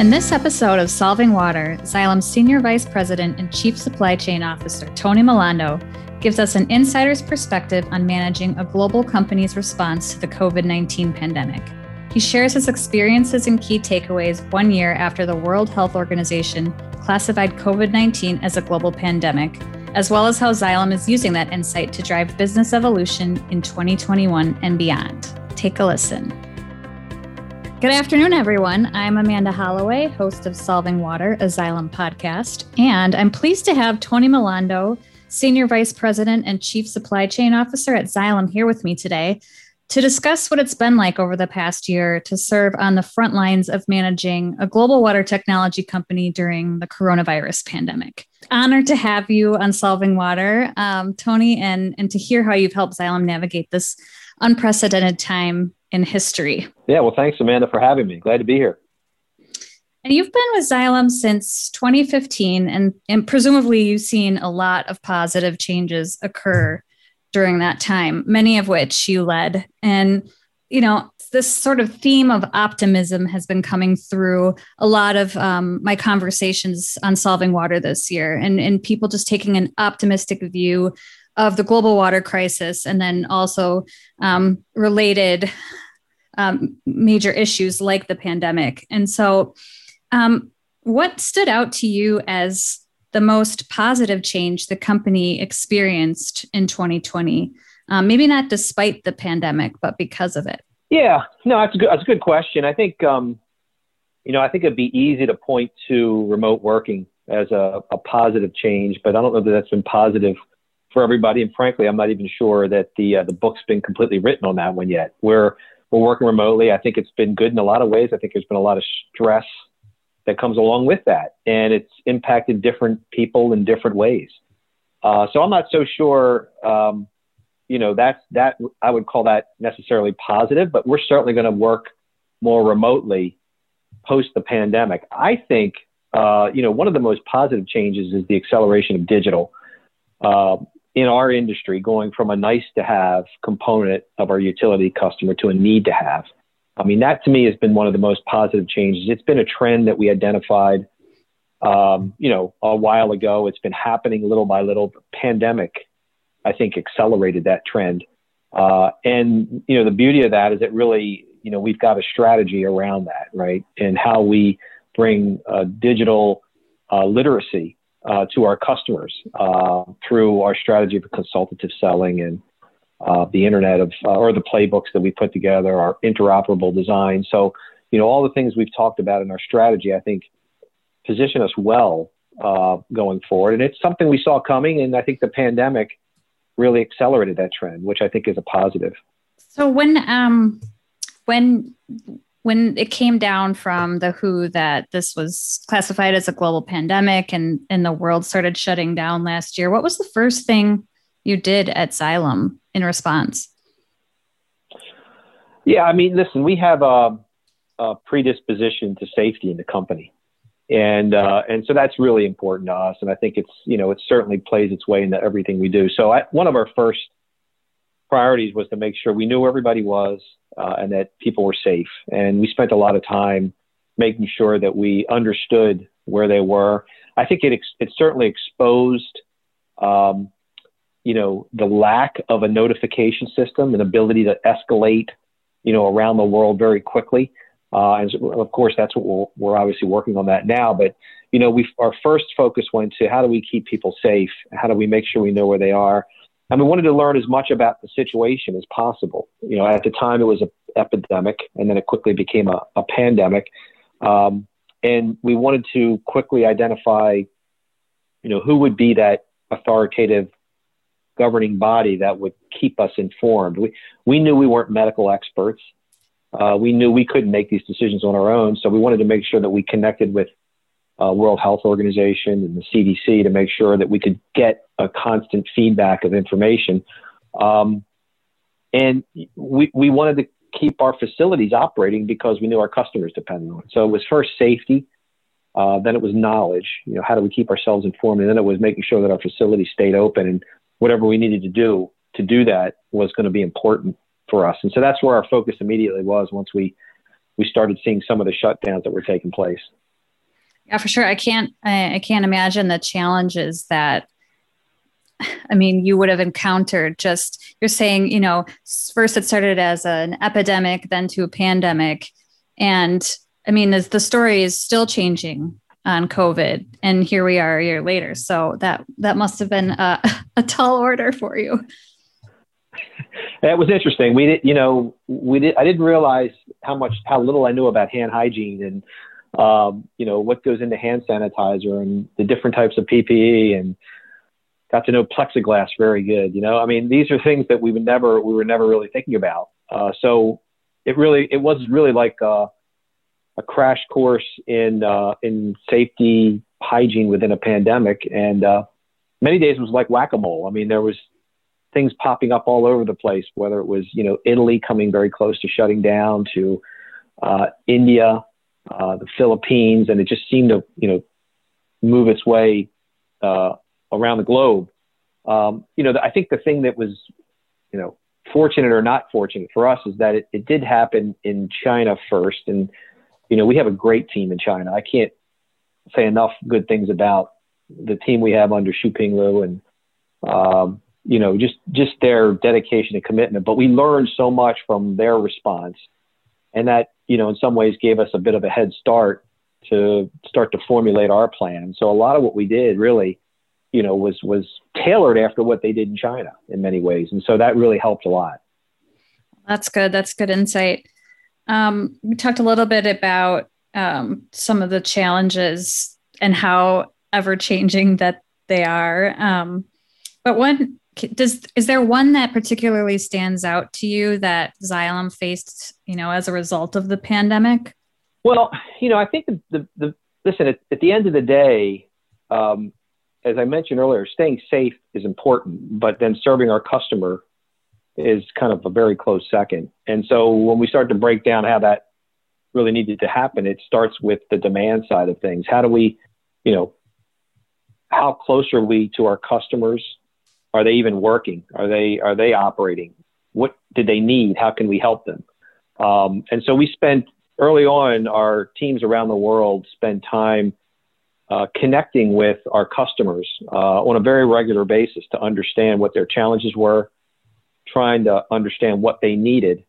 In this episode of Solving Water, Xylem's Senior Vice President and Chief Supply Chain Officer, Tony Milando, gives us an insider's perspective on managing a global company's response to the COVID 19 pandemic. He shares his experiences and key takeaways one year after the World Health Organization classified COVID 19 as a global pandemic, as well as how Xylem is using that insight to drive business evolution in 2021 and beyond. Take a listen. Good afternoon, everyone. I'm Amanda Holloway, host of Solving Water, a Xylem podcast, and I'm pleased to have Tony Milando, Senior Vice President and Chief Supply Chain Officer at Xylem, here with me today to discuss what it's been like over the past year to serve on the front lines of managing a global water technology company during the coronavirus pandemic. Honored to have you on Solving Water, um, Tony, and, and to hear how you've helped Xylem navigate this unprecedented time in history. Yeah, well, thanks, Amanda, for having me. Glad to be here. And you've been with Xylem since 2015, and, and presumably you've seen a lot of positive changes occur during that time, many of which you led. And, you know, this sort of theme of optimism has been coming through a lot of um, my conversations on solving water this year, and, and people just taking an optimistic view of the global water crisis and then also um, related um, major issues like the pandemic. And so, um, what stood out to you as the most positive change the company experienced in 2020? Um, maybe not despite the pandemic, but because of it. Yeah, no, that's a good, that's a good question. I think, um, you know, I think it'd be easy to point to remote working as a, a positive change, but I don't know that that's been positive for everybody. And frankly, I'm not even sure that the uh, the book's been completely written on that one yet. We're we're working remotely. I think it's been good in a lot of ways. I think there's been a lot of stress that comes along with that, and it's impacted different people in different ways. Uh, so I'm not so sure. Um, you know, that's that I would call that necessarily positive, but we're certainly going to work more remotely post the pandemic. I think uh, you know one of the most positive changes is the acceleration of digital. Uh, in our industry going from a nice to have component of our utility customer to a need to have. I mean, that to me has been one of the most positive changes. It's been a trend that we identified, um, you know, a while ago. It's been happening little by little. The pandemic, I think, accelerated that trend. Uh, and, you know, the beauty of that is it really, you know, we've got a strategy around that, right? And how we bring uh, digital uh, literacy uh, to our customers uh, through our strategy of consultative selling and uh, the internet of uh, or the playbooks that we put together, our interoperable design. So, you know, all the things we've talked about in our strategy, I think, position us well uh, going forward. And it's something we saw coming, and I think the pandemic really accelerated that trend, which I think is a positive. So when um, when when it came down from the WHO that this was classified as a global pandemic and, and the world started shutting down last year, what was the first thing you did at Xylem in response? Yeah, I mean, listen, we have a, a predisposition to safety in the company. And, uh, and so that's really important to us. And I think it's, you know, it certainly plays its way into everything we do. So I, one of our first priorities was to make sure we knew where everybody was uh, and that people were safe. And we spent a lot of time making sure that we understood where they were. I think it ex- it certainly exposed, um, you know, the lack of a notification system and ability to escalate, you know, around the world very quickly. Uh, and of course, that's what we're, we're obviously working on that now. But you know, we our first focus went to how do we keep people safe? How do we make sure we know where they are? And we wanted to learn as much about the situation as possible. You know, at the time it was an epidemic, and then it quickly became a, a pandemic, um, and we wanted to quickly identify, you know, who would be that authoritative governing body that would keep us informed. We we knew we weren't medical experts. Uh, we knew we couldn't make these decisions on our own, so we wanted to make sure that we connected with uh, World Health Organization and the CDC to make sure that we could get a constant feedback of information. Um, and we, we wanted to keep our facilities operating because we knew our customers depended on it. So it was first safety, uh, then it was knowledge. You know, how do we keep ourselves informed? And then it was making sure that our facilities stayed open and whatever we needed to do to do that was going to be important for us. And so that's where our focus immediately was once we we started seeing some of the shutdowns that were taking place. Yeah, for sure. I can't. I, I can't imagine the challenges that. I mean, you would have encountered. Just you're saying, you know, first it started as an epidemic, then to a pandemic, and I mean, the, the story is still changing on COVID, and here we are a year later. So that that must have been a, a tall order for you. That was interesting. We did, you know, we did. I didn't realize how much, how little I knew about hand hygiene and, um, you know, what goes into hand sanitizer and the different types of PPE, and got to know plexiglass very good. You know, I mean, these are things that we would never, we were never really thinking about. Uh, so it really, it was really like. Uh, a crash course in uh, in safety hygiene within a pandemic, and uh, many days was like whack a mole. I mean, there was things popping up all over the place, whether it was you know Italy coming very close to shutting down, to uh, India, uh, the Philippines, and it just seemed to you know move its way uh, around the globe. Um, you know, I think the thing that was you know fortunate or not fortunate for us is that it, it did happen in China first, and you know, we have a great team in China. I can't say enough good things about the team we have under Xu Pinglu and, um, you know, just, just their dedication and commitment. But we learned so much from their response. And that, you know, in some ways gave us a bit of a head start to start to formulate our plan. So a lot of what we did really, you know, was, was tailored after what they did in China in many ways. And so that really helped a lot. That's good. That's good insight. Um, we talked a little bit about um, some of the challenges and how ever changing that they are. Um, but one does is there one that particularly stands out to you that Xylem faced, you know, as a result of the pandemic? Well, you know, I think the the, the listen at, at, the end of the day, um, as I mentioned earlier, staying safe is important, but then serving our customer is kind of a very close second. And so when we start to break down how that really needed to happen, it starts with the demand side of things. How do we, you know, how close are we to our customers? Are they even working? Are they are they operating? What did they need? How can we help them? Um, and so we spent early on. Our teams around the world spend time uh, connecting with our customers uh, on a very regular basis to understand what their challenges were, trying to understand what they needed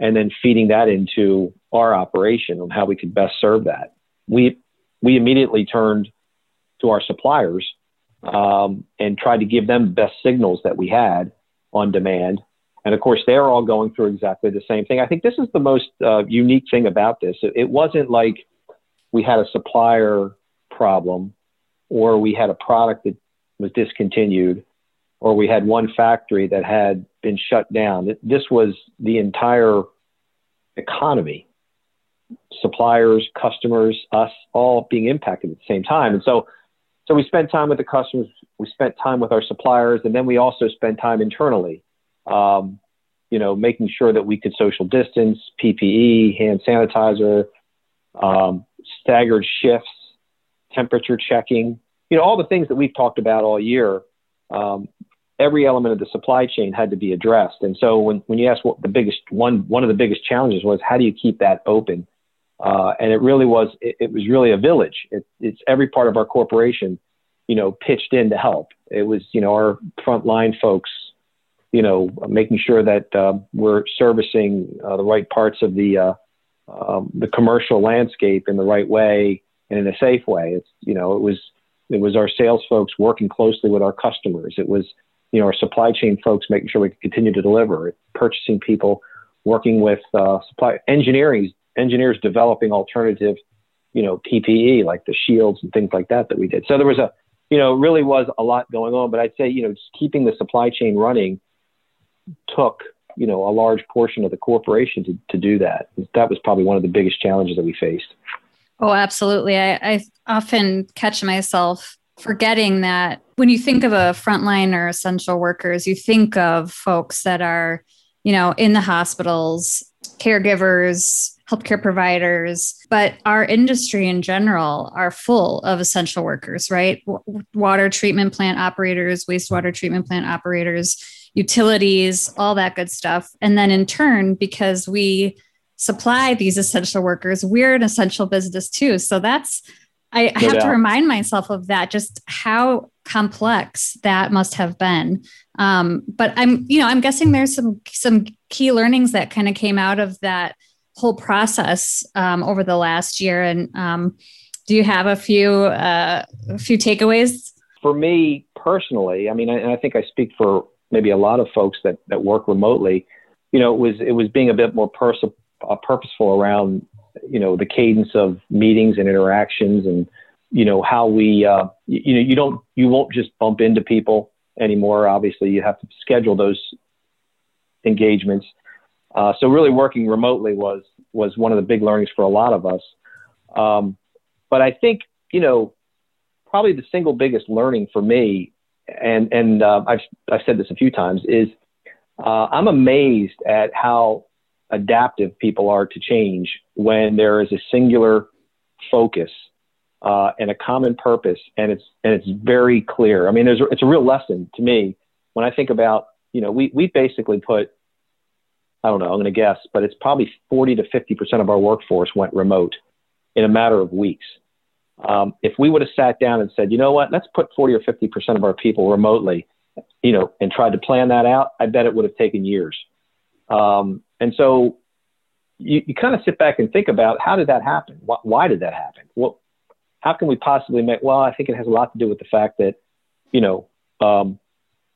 and then feeding that into our operation on how we could best serve that. We, we immediately turned to our suppliers um, and tried to give them the best signals that we had on demand. And of course, they're all going through exactly the same thing. I think this is the most uh, unique thing about this. It, it wasn't like we had a supplier problem or we had a product that was discontinued or we had one factory that had been shut down. This was the entire economy, suppliers, customers, us, all being impacted at the same time. And so, so we spent time with the customers, we spent time with our suppliers, and then we also spent time internally, um, you know, making sure that we could social distance, PPE, hand sanitizer, um, staggered shifts, temperature checking, you know, all the things that we've talked about all year. Um, every element of the supply chain had to be addressed. And so when, when you ask what the biggest one, one of the biggest challenges was, how do you keep that open? Uh, and it really was, it, it was really a village. It, it's every part of our corporation, you know, pitched in to help. It was, you know, our frontline folks, you know, making sure that uh, we're servicing uh, the right parts of the, uh, um, the commercial landscape in the right way and in a safe way. It's, you know, it was, it was our sales folks working closely with our customers. It was you know, our supply chain folks making sure we can continue to deliver, purchasing people, working with uh, supply engineering engineers developing alternative, you know, PPE like the shields and things like that that we did. So there was a, you know, really was a lot going on. But I'd say, you know, just keeping the supply chain running took, you know, a large portion of the corporation to, to do that. That was probably one of the biggest challenges that we faced. Oh, absolutely. I, I often catch myself forgetting that when you think of a frontline or essential workers, you think of folks that are, you know, in the hospitals, caregivers, healthcare providers, but our industry in general are full of essential workers, right? water treatment plant operators, wastewater treatment plant operators, utilities, all that good stuff. And then in turn, because we supply these essential workers, we're an essential business too. So that's I, I have to remind myself of that, just how complex that must have been. Um, but I'm, you know, I'm guessing there's some some key learnings that kind of came out of that whole process um, over the last year. And um, do you have a few uh, a few takeaways? For me personally, I mean, and I think I speak for maybe a lot of folks that that work remotely. You know, it was it was being a bit more pers- uh, purposeful around you know the cadence of meetings and interactions and you know how we uh, you, you know you don't you won't just bump into people anymore obviously you have to schedule those engagements uh, so really working remotely was was one of the big learnings for a lot of us um, but i think you know probably the single biggest learning for me and and uh, I've I've said this a few times is uh, I'm amazed at how adaptive people are to change when there is a singular focus uh, and a common purpose, and it's and it's very clear. I mean, there's it's a real lesson to me when I think about you know we we basically put I don't know I'm going to guess, but it's probably 40 to 50 percent of our workforce went remote in a matter of weeks. Um, if we would have sat down and said, you know what, let's put 40 or 50 percent of our people remotely, you know, and tried to plan that out, I bet it would have taken years. Um, and so you, you kind of sit back and think about how did that happen? Why, why did that happen? What, how can we possibly make? Well, I think it has a lot to do with the fact that, you know, um,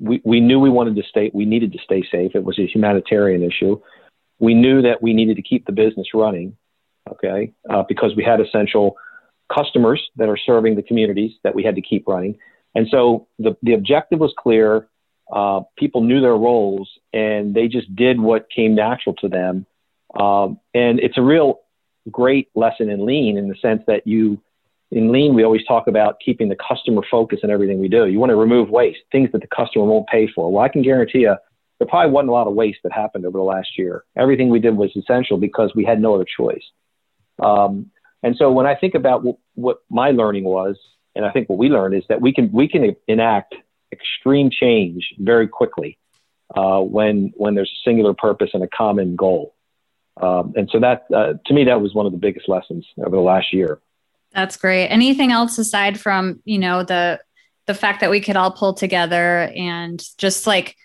we, we knew we wanted to stay, we needed to stay safe. It was a humanitarian issue. We knew that we needed to keep the business running, okay, uh, because we had essential customers that are serving the communities that we had to keep running. And so the, the objective was clear uh, people knew their roles and they just did what came natural to them. Um, and it's a real great lesson in lean in the sense that you, in lean, we always talk about keeping the customer focus in everything we do. You want to remove waste, things that the customer won't pay for. Well, I can guarantee you there probably wasn't a lot of waste that happened over the last year. Everything we did was essential because we had no other choice. Um, and so when I think about w- what my learning was, and I think what we learned is that we can we can enact extreme change very quickly uh, when when there's a singular purpose and a common goal. Um, and so that uh, to me that was one of the biggest lessons over the last year. That's great. Anything else aside from you know the the fact that we could all pull together and just like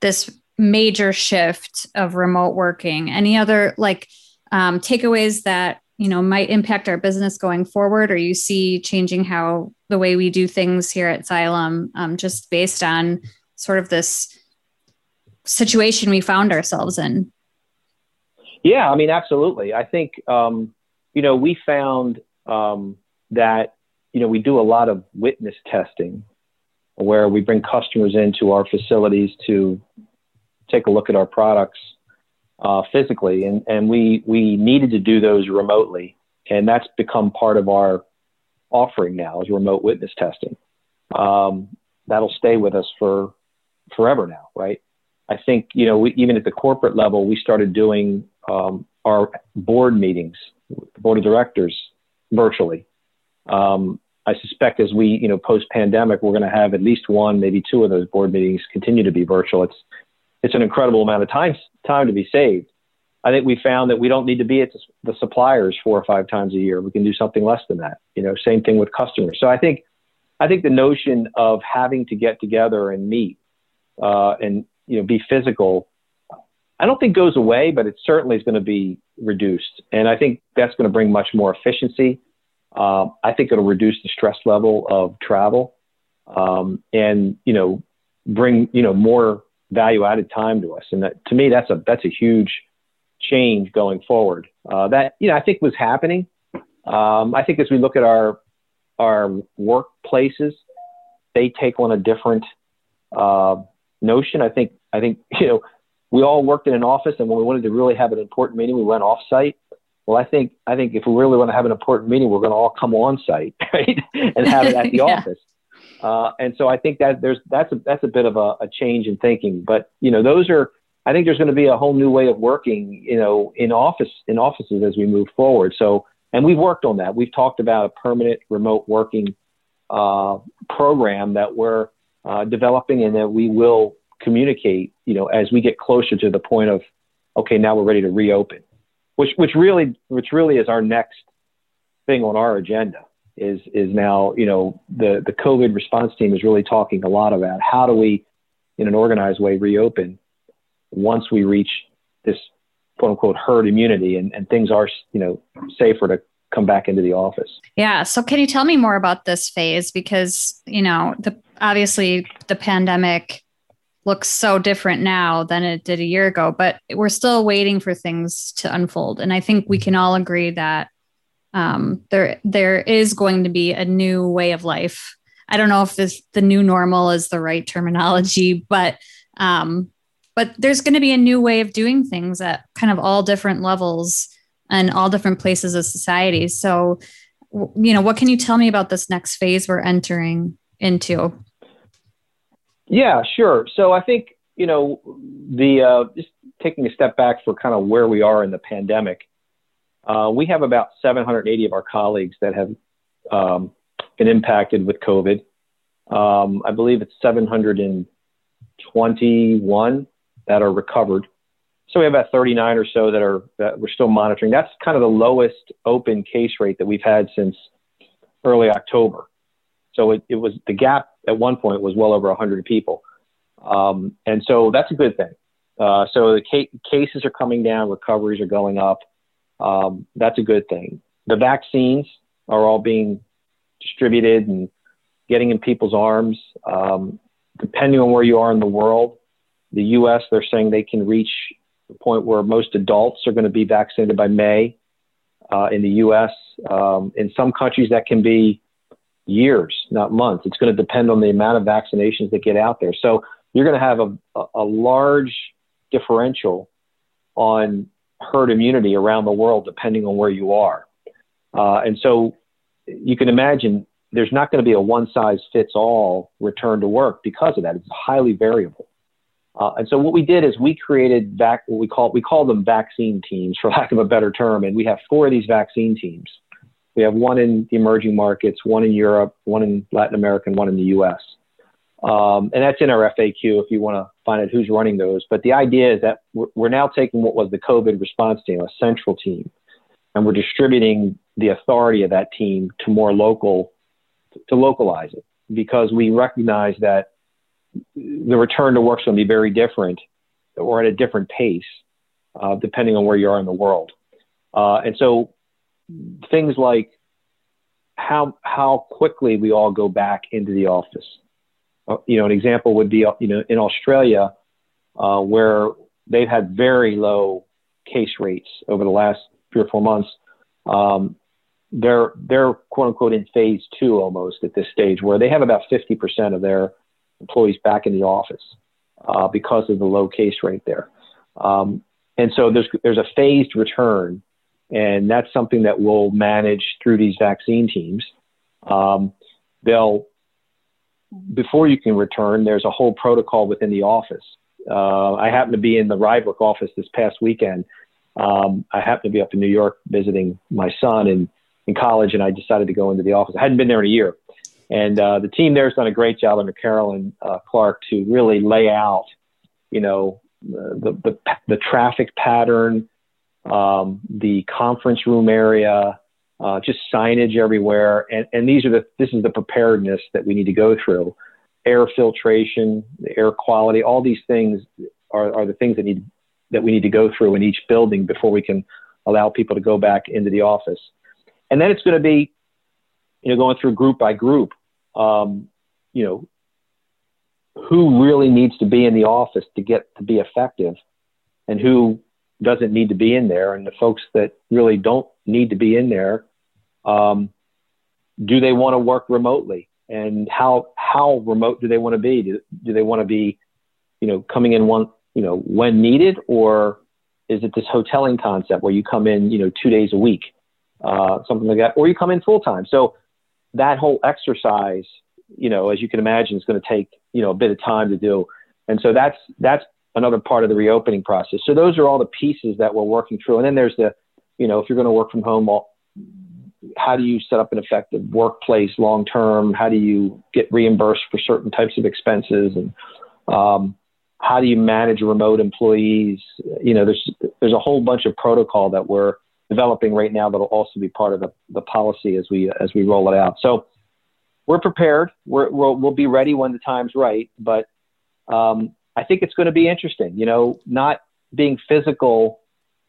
this major shift of remote working? Any other like um, takeaways that you know might impact our business going forward or you see changing how the way we do things here at xylem um, just based on sort of this situation we found ourselves in yeah i mean absolutely i think um, you know we found um, that you know we do a lot of witness testing where we bring customers into our facilities to take a look at our products uh, physically, and, and we, we needed to do those remotely. And that's become part of our offering now is remote witness testing. Um, that'll stay with us for forever now, right? I think, you know, we, even at the corporate level, we started doing um, our board meetings, the board of directors virtually. Um, I suspect as we, you know, post pandemic, we're going to have at least one, maybe two of those board meetings continue to be virtual. It's it's an incredible amount of time time to be saved. I think we found that we don't need to be at the suppliers four or five times a year. We can do something less than that. You know, same thing with customers. So I think I think the notion of having to get together and meet uh, and you know be physical, I don't think goes away, but it certainly is going to be reduced. And I think that's going to bring much more efficiency. Uh, I think it'll reduce the stress level of travel, um, and you know bring you know more value added time to us. And that, to me, that's a, that's a huge change going forward. Uh, that, you know, I think was happening. Um, I think as we look at our, our workplaces, they take on a different uh, notion. I think, I think, you know, we all worked in an office and when we wanted to really have an important meeting, we went off site. Well, I think I think if we really want to have an important meeting, we're going to all come on site, right, and have it at the yeah. office. Uh, and so I think that there's that's a, that's a bit of a, a change in thinking. But you know, those are I think there's going to be a whole new way of working, you know, in office in offices as we move forward. So, and we've worked on that. We've talked about a permanent remote working uh, program that we're uh, developing, and that we will communicate, you know, as we get closer to the point of, okay, now we're ready to reopen, which which really which really is our next thing on our agenda is is now you know the the COVID response team is really talking a lot about how do we, in an organized way, reopen once we reach this quote unquote herd immunity and, and things are you know safer to come back into the office. Yeah. So can you tell me more about this phase? Because, you know, the obviously the pandemic looks so different now than it did a year ago, but we're still waiting for things to unfold. And I think we can all agree that um, there there is going to be a new way of life. I don't know if this the new normal is the right terminology, but um, but there's going to be a new way of doing things at kind of all different levels and all different places of society. So, you know, what can you tell me about this next phase we're entering into? Yeah, sure. So I think you know the uh, just taking a step back for kind of where we are in the pandemic. Uh, we have about 780 of our colleagues that have um, been impacted with COVID. Um, I believe it's 721 that are recovered. So we have about 39 or so that are that we're still monitoring. That's kind of the lowest open case rate that we've had since early October. So it, it was the gap at one point was well over 100 people, um, and so that's a good thing. Uh, so the ca- cases are coming down, recoveries are going up. Um, that's a good thing. The vaccines are all being distributed and getting in people's arms. Um, depending on where you are in the world, the U.S. they're saying they can reach the point where most adults are going to be vaccinated by May. Uh, in the U.S., um, in some countries that can be years, not months. It's going to depend on the amount of vaccinations that get out there. So you're going to have a, a large differential on herd immunity around the world, depending on where you are. Uh, and so you can imagine there's not going to be a one size fits all return to work because of that. It's highly variable. Uh, and so what we did is we created vac- what we call we call them vaccine teams, for lack of a better term, and we have four of these vaccine teams. We have one in the emerging markets, one in Europe, one in Latin America, and one in the U.S. Um, and that's in our FAQ if you want to find out who's running those. But the idea is that we're, we're now taking what was the COVID response team, a central team, and we're distributing the authority of that team to more local, to localize it, because we recognize that the return to work is going to be very different or at a different pace, uh, depending on where you are in the world. Uh, and so things like how, how quickly we all go back into the office. Uh, you know, an example would be, you know, in Australia, uh, where they've had very low case rates over the last three or four months. Um, they're they're quote unquote in phase two almost at this stage, where they have about 50% of their employees back in the office uh, because of the low case rate there. Um, and so there's there's a phased return, and that's something that we'll manage through these vaccine teams. Um, they'll before you can return, there's a whole protocol within the office. Uh, I happen to be in the Rye Brook office this past weekend. Um, I happen to be up in New York visiting my son in, in college, and I decided to go into the office. I hadn't been there in a year. And uh, the team there has done a great job under Carolyn uh, Clark to really lay out, you know, the, the, the traffic pattern, um, the conference room area, uh, just signage everywhere. And, and these are the, this is the preparedness that we need to go through. Air filtration, air quality, all these things are, are the things that need, that we need to go through in each building before we can allow people to go back into the office. And then it's going to be, you know, going through group by group um, you know, who really needs to be in the office to get to be effective and who doesn't need to be in there. And the folks that really don't need to be in there, um, do they want to work remotely? And how, how remote do they want to be? Do, do they want to be, you know, coming in one, you know, when needed, or is it this hoteling concept where you come in, you know, two days a week, uh, something like that, or you come in full time? So that whole exercise, you know, as you can imagine, is going to take, you know, a bit of time to do. And so that's, that's another part of the reopening process. So those are all the pieces that we're working through. And then there's the, you know, if you're going to work from home, how do you set up an effective workplace long term? How do you get reimbursed for certain types of expenses? And um, how do you manage remote employees? You know, there's there's a whole bunch of protocol that we're developing right now that'll also be part of the, the policy as we as we roll it out. So we're prepared. We're, we'll, we'll be ready when the time's right. But um, I think it's going to be interesting. You know, not being physical,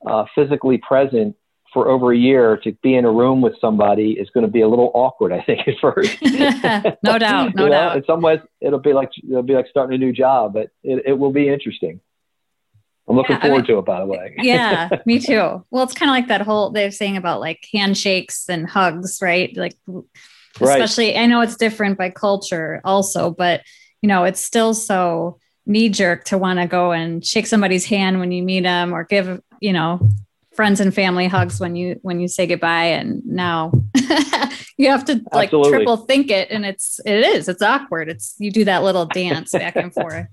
uh, physically present for over a year to be in a room with somebody is going to be a little awkward. I think at first. no doubt. No you know, doubt. In some ways, it'll be like it'll be like starting a new job, but it, it will be interesting. I'm looking yeah, forward I mean, to it, by the way. yeah, me too. Well, it's kind of like that whole they're saying about like handshakes and hugs, right? Like, especially right. I know it's different by culture, also, but you know, it's still so knee jerk to want to go and shake somebody's hand when you meet them or give you know friends and family hugs when you when you say goodbye. And now you have to like Absolutely. triple think it and it's it is it's awkward. It's you do that little dance back and forth.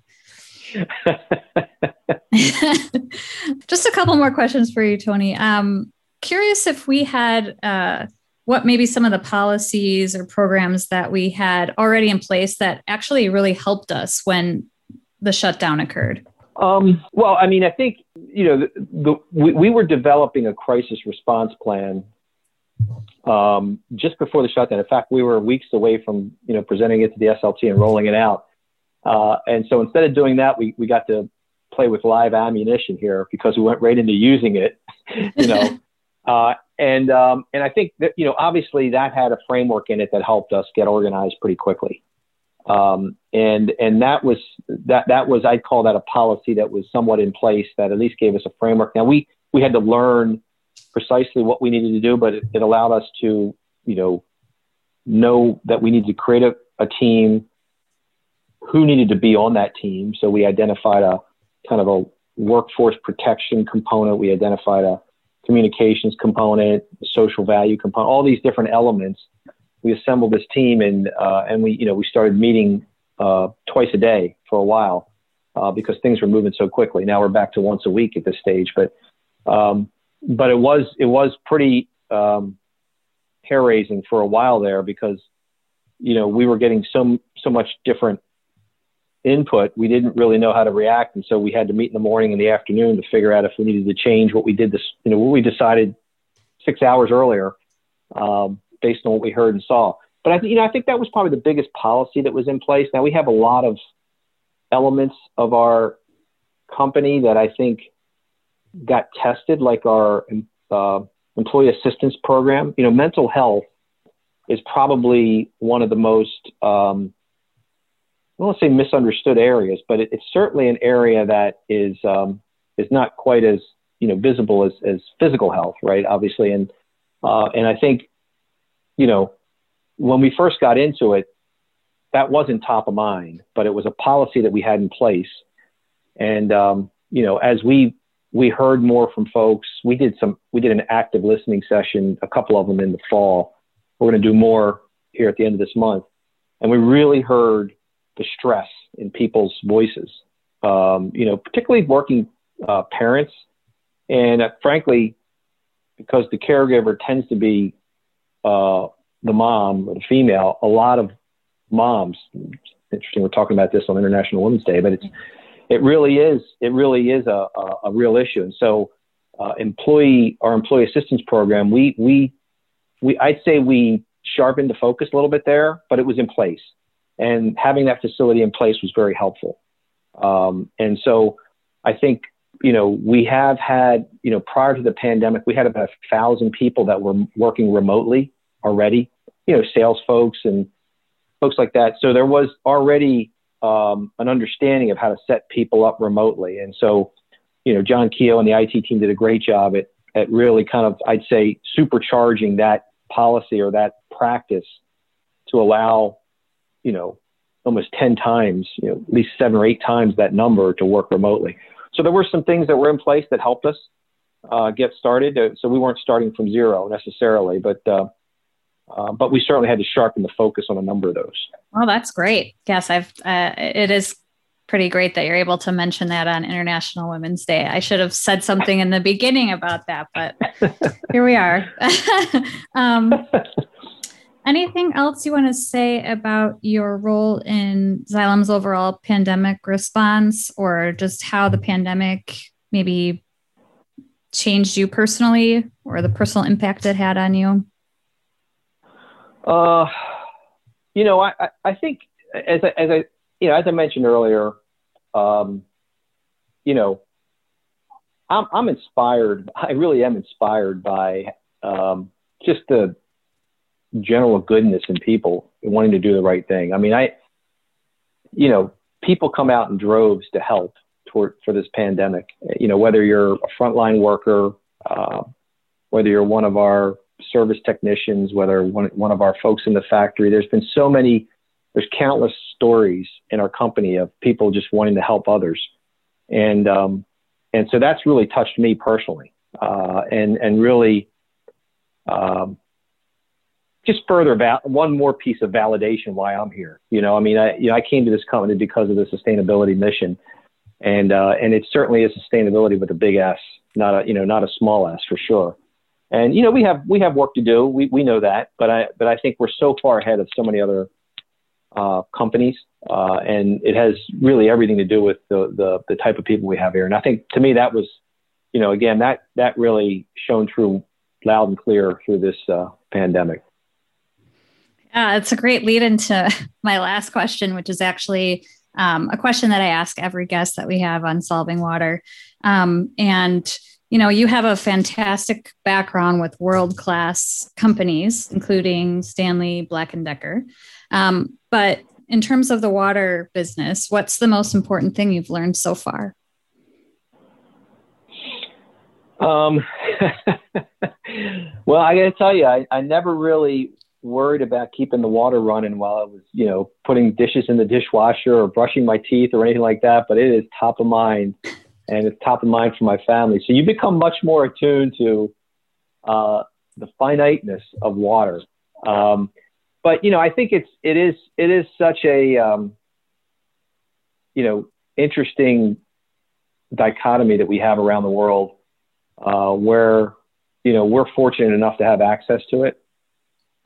Just a couple more questions for you tony. Um curious if we had uh what maybe some of the policies or programs that we had already in place that actually really helped us when the shutdown occurred um, well, I mean, I think you know, the, the, we, we were developing a crisis response plan um, just before the shutdown. In fact, we were weeks away from you know presenting it to the SLT and rolling it out. Uh, and so instead of doing that, we we got to play with live ammunition here because we went right into using it. you know, uh, and um, and I think that you know obviously that had a framework in it that helped us get organized pretty quickly. Um, and and that was that that was I'd call that a policy that was somewhat in place that at least gave us a framework. Now we we had to learn precisely what we needed to do, but it, it allowed us to you know know that we needed to create a, a team who needed to be on that team. So we identified a kind of a workforce protection component. We identified a communications component, social value component, all these different elements we assembled this team and uh, and we you know we started meeting uh, twice a day for a while uh, because things were moving so quickly. Now we're back to once a week at this stage, but um, but it was it was pretty um, hair raising for a while there because you know we were getting so so much different input. We didn't really know how to react, and so we had to meet in the morning and the afternoon to figure out if we needed to change what we did. This you know what we decided six hours earlier. Um, based on what we heard and saw. But I, you know, I think that was probably the biggest policy that was in place. Now we have a lot of elements of our company that I think got tested, like our uh, employee assistance program. You know, mental health is probably one of the most um, I to say misunderstood areas, but it, it's certainly an area that is um, is not quite as you know visible as, as physical health, right? Obviously, and uh, and I think you know, when we first got into it, that wasn't top of mind, but it was a policy that we had in place. And um, you know, as we we heard more from folks, we did some we did an active listening session, a couple of them in the fall. We're going to do more here at the end of this month, and we really heard the stress in people's voices. Um, you know, particularly working uh, parents, and uh, frankly, because the caregiver tends to be uh, the mom, the female, a lot of moms. Interesting, we're talking about this on International Women's Day, but it's it really is it really is a, a, a real issue. And so, uh, employee our employee assistance program, we we we I'd say we sharpened the focus a little bit there, but it was in place, and having that facility in place was very helpful. Um, and so, I think you know we have had you know prior to the pandemic, we had about a thousand people that were working remotely already, you know, sales folks and folks like that. So there was already um, an understanding of how to set people up remotely. And so, you know, John Keogh and the IT team did a great job at, at really kind of, I'd say, supercharging that policy or that practice to allow, you know, almost 10 times, you know, at least seven or eight times that number to work remotely. So there were some things that were in place that helped us uh, get started. So we weren't starting from zero necessarily, but uh, uh, but we certainly had to sharpen the focus on a number of those. Well, that's great. Yes, I've. Uh, it is pretty great that you're able to mention that on International Women's Day. I should have said something in the beginning about that, but here we are. um, anything else you want to say about your role in Xylem's overall pandemic response, or just how the pandemic maybe changed you personally or the personal impact it had on you? Uh, you know, I, I think as I, as I, you know, as I mentioned earlier, um, you know, I'm, I'm inspired. I really am inspired by um, just the general goodness in people wanting to do the right thing. I mean, I, you know, people come out in droves to help toward, for this pandemic. You know, whether you're a frontline worker, uh, whether you're one of our service technicians, whether one, one of our folks in the factory, there's been so many, there's countless stories in our company of people just wanting to help others. And, um, and so that's really touched me personally. Uh, and, and really, um, just further val- one more piece of validation why I'm here. You know, I mean, I you know I came to this company because of the sustainability mission, and uh, and it certainly is sustainability with a big S, not a you know not a small S for sure. And you know we have we have work to do. We we know that, but I but I think we're so far ahead of so many other uh, companies, uh, and it has really everything to do with the, the the type of people we have here. And I think to me that was, you know, again that that really shone through loud and clear through this uh, pandemic. Yeah, it's a great lead into my last question, which is actually um, a question that I ask every guest that we have on Solving Water. Um, and you know, you have a fantastic background with world class companies, including Stanley Black and Decker. Um, but in terms of the water business, what's the most important thing you've learned so far? Um, well, I got to tell you, I, I never really worried about keeping the water running while I was, you know, putting dishes in the dishwasher or brushing my teeth or anything like that. But it is top of mind, and it's top of mind for my family. So you become much more attuned to uh, the finiteness of water. Um, but you know, I think it's it is it is such a um, you know interesting dichotomy that we have around the world, uh, where you know we're fortunate enough to have access to it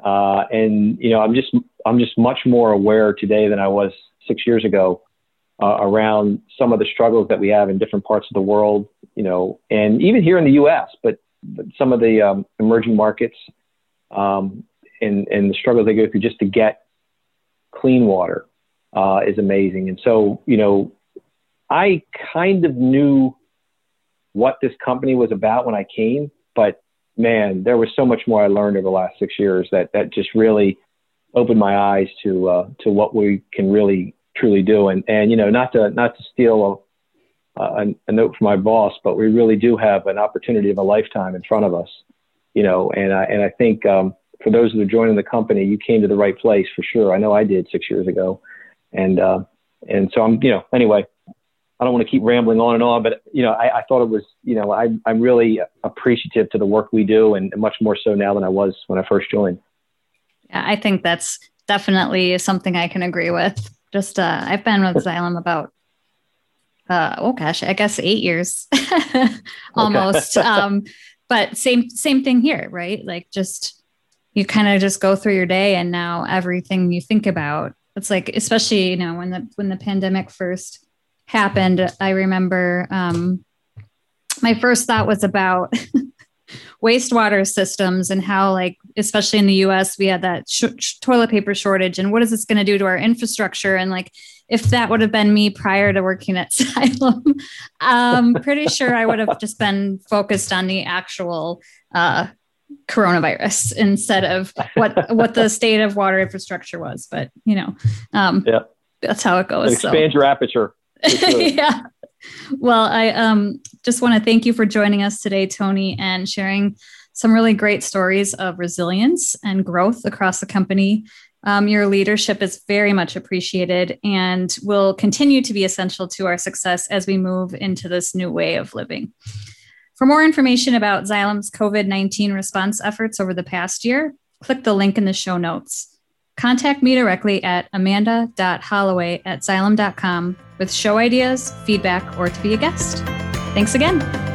uh, and you know, I'm just I'm just much more aware today than I was six years ago uh, around some of the struggles that we have in different parts of the world. You know, and even here in the U.S., but, but some of the um, emerging markets um, and and the struggles they go through just to get clean water uh, is amazing. And so, you know, I kind of knew what this company was about when I came, but man, there was so much more I learned over the last six years that that just really opened my eyes to uh, to what we can really truly do. And and you know, not to not to steal a, a, a note from my boss, but we really do have an opportunity of a lifetime in front of us. You know, and I and I think um, for those that are joining the company, you came to the right place for sure. I know I did six years ago, and uh, and so I'm you know anyway I don't want to keep rambling on and on, but you know, I, I thought it was, you know, I, I'm really appreciative to the work we do, and much more so now than I was when I first joined. Yeah, I think that's definitely something I can agree with. Just uh, I've been with Xylem about, uh, oh gosh, I guess eight years, almost. um, but same same thing here, right? Like just you kind of just go through your day, and now everything you think about, it's like, especially you know when the when the pandemic first happened, I remember um, my first thought was about wastewater systems and how, like, especially in the US, we had that sh- sh- toilet paper shortage. And what is this going to do to our infrastructure? And, like, if that would have been me prior to working at Xylem, I'm pretty sure I would have just been focused on the actual uh, coronavirus instead of what what the state of water infrastructure was. But you know, um, yeah, that's how it goes. Expand so. your aperture. yeah. Well, I um, just want to thank you for joining us today, Tony, and sharing some really great stories of resilience and growth across the company. Um, your leadership is very much appreciated and will continue to be essential to our success as we move into this new way of living. For more information about Xylem's COVID 19 response efforts over the past year, click the link in the show notes. Contact me directly at amanda.holloway at xylem.com with show ideas, feedback, or to be a guest. Thanks again.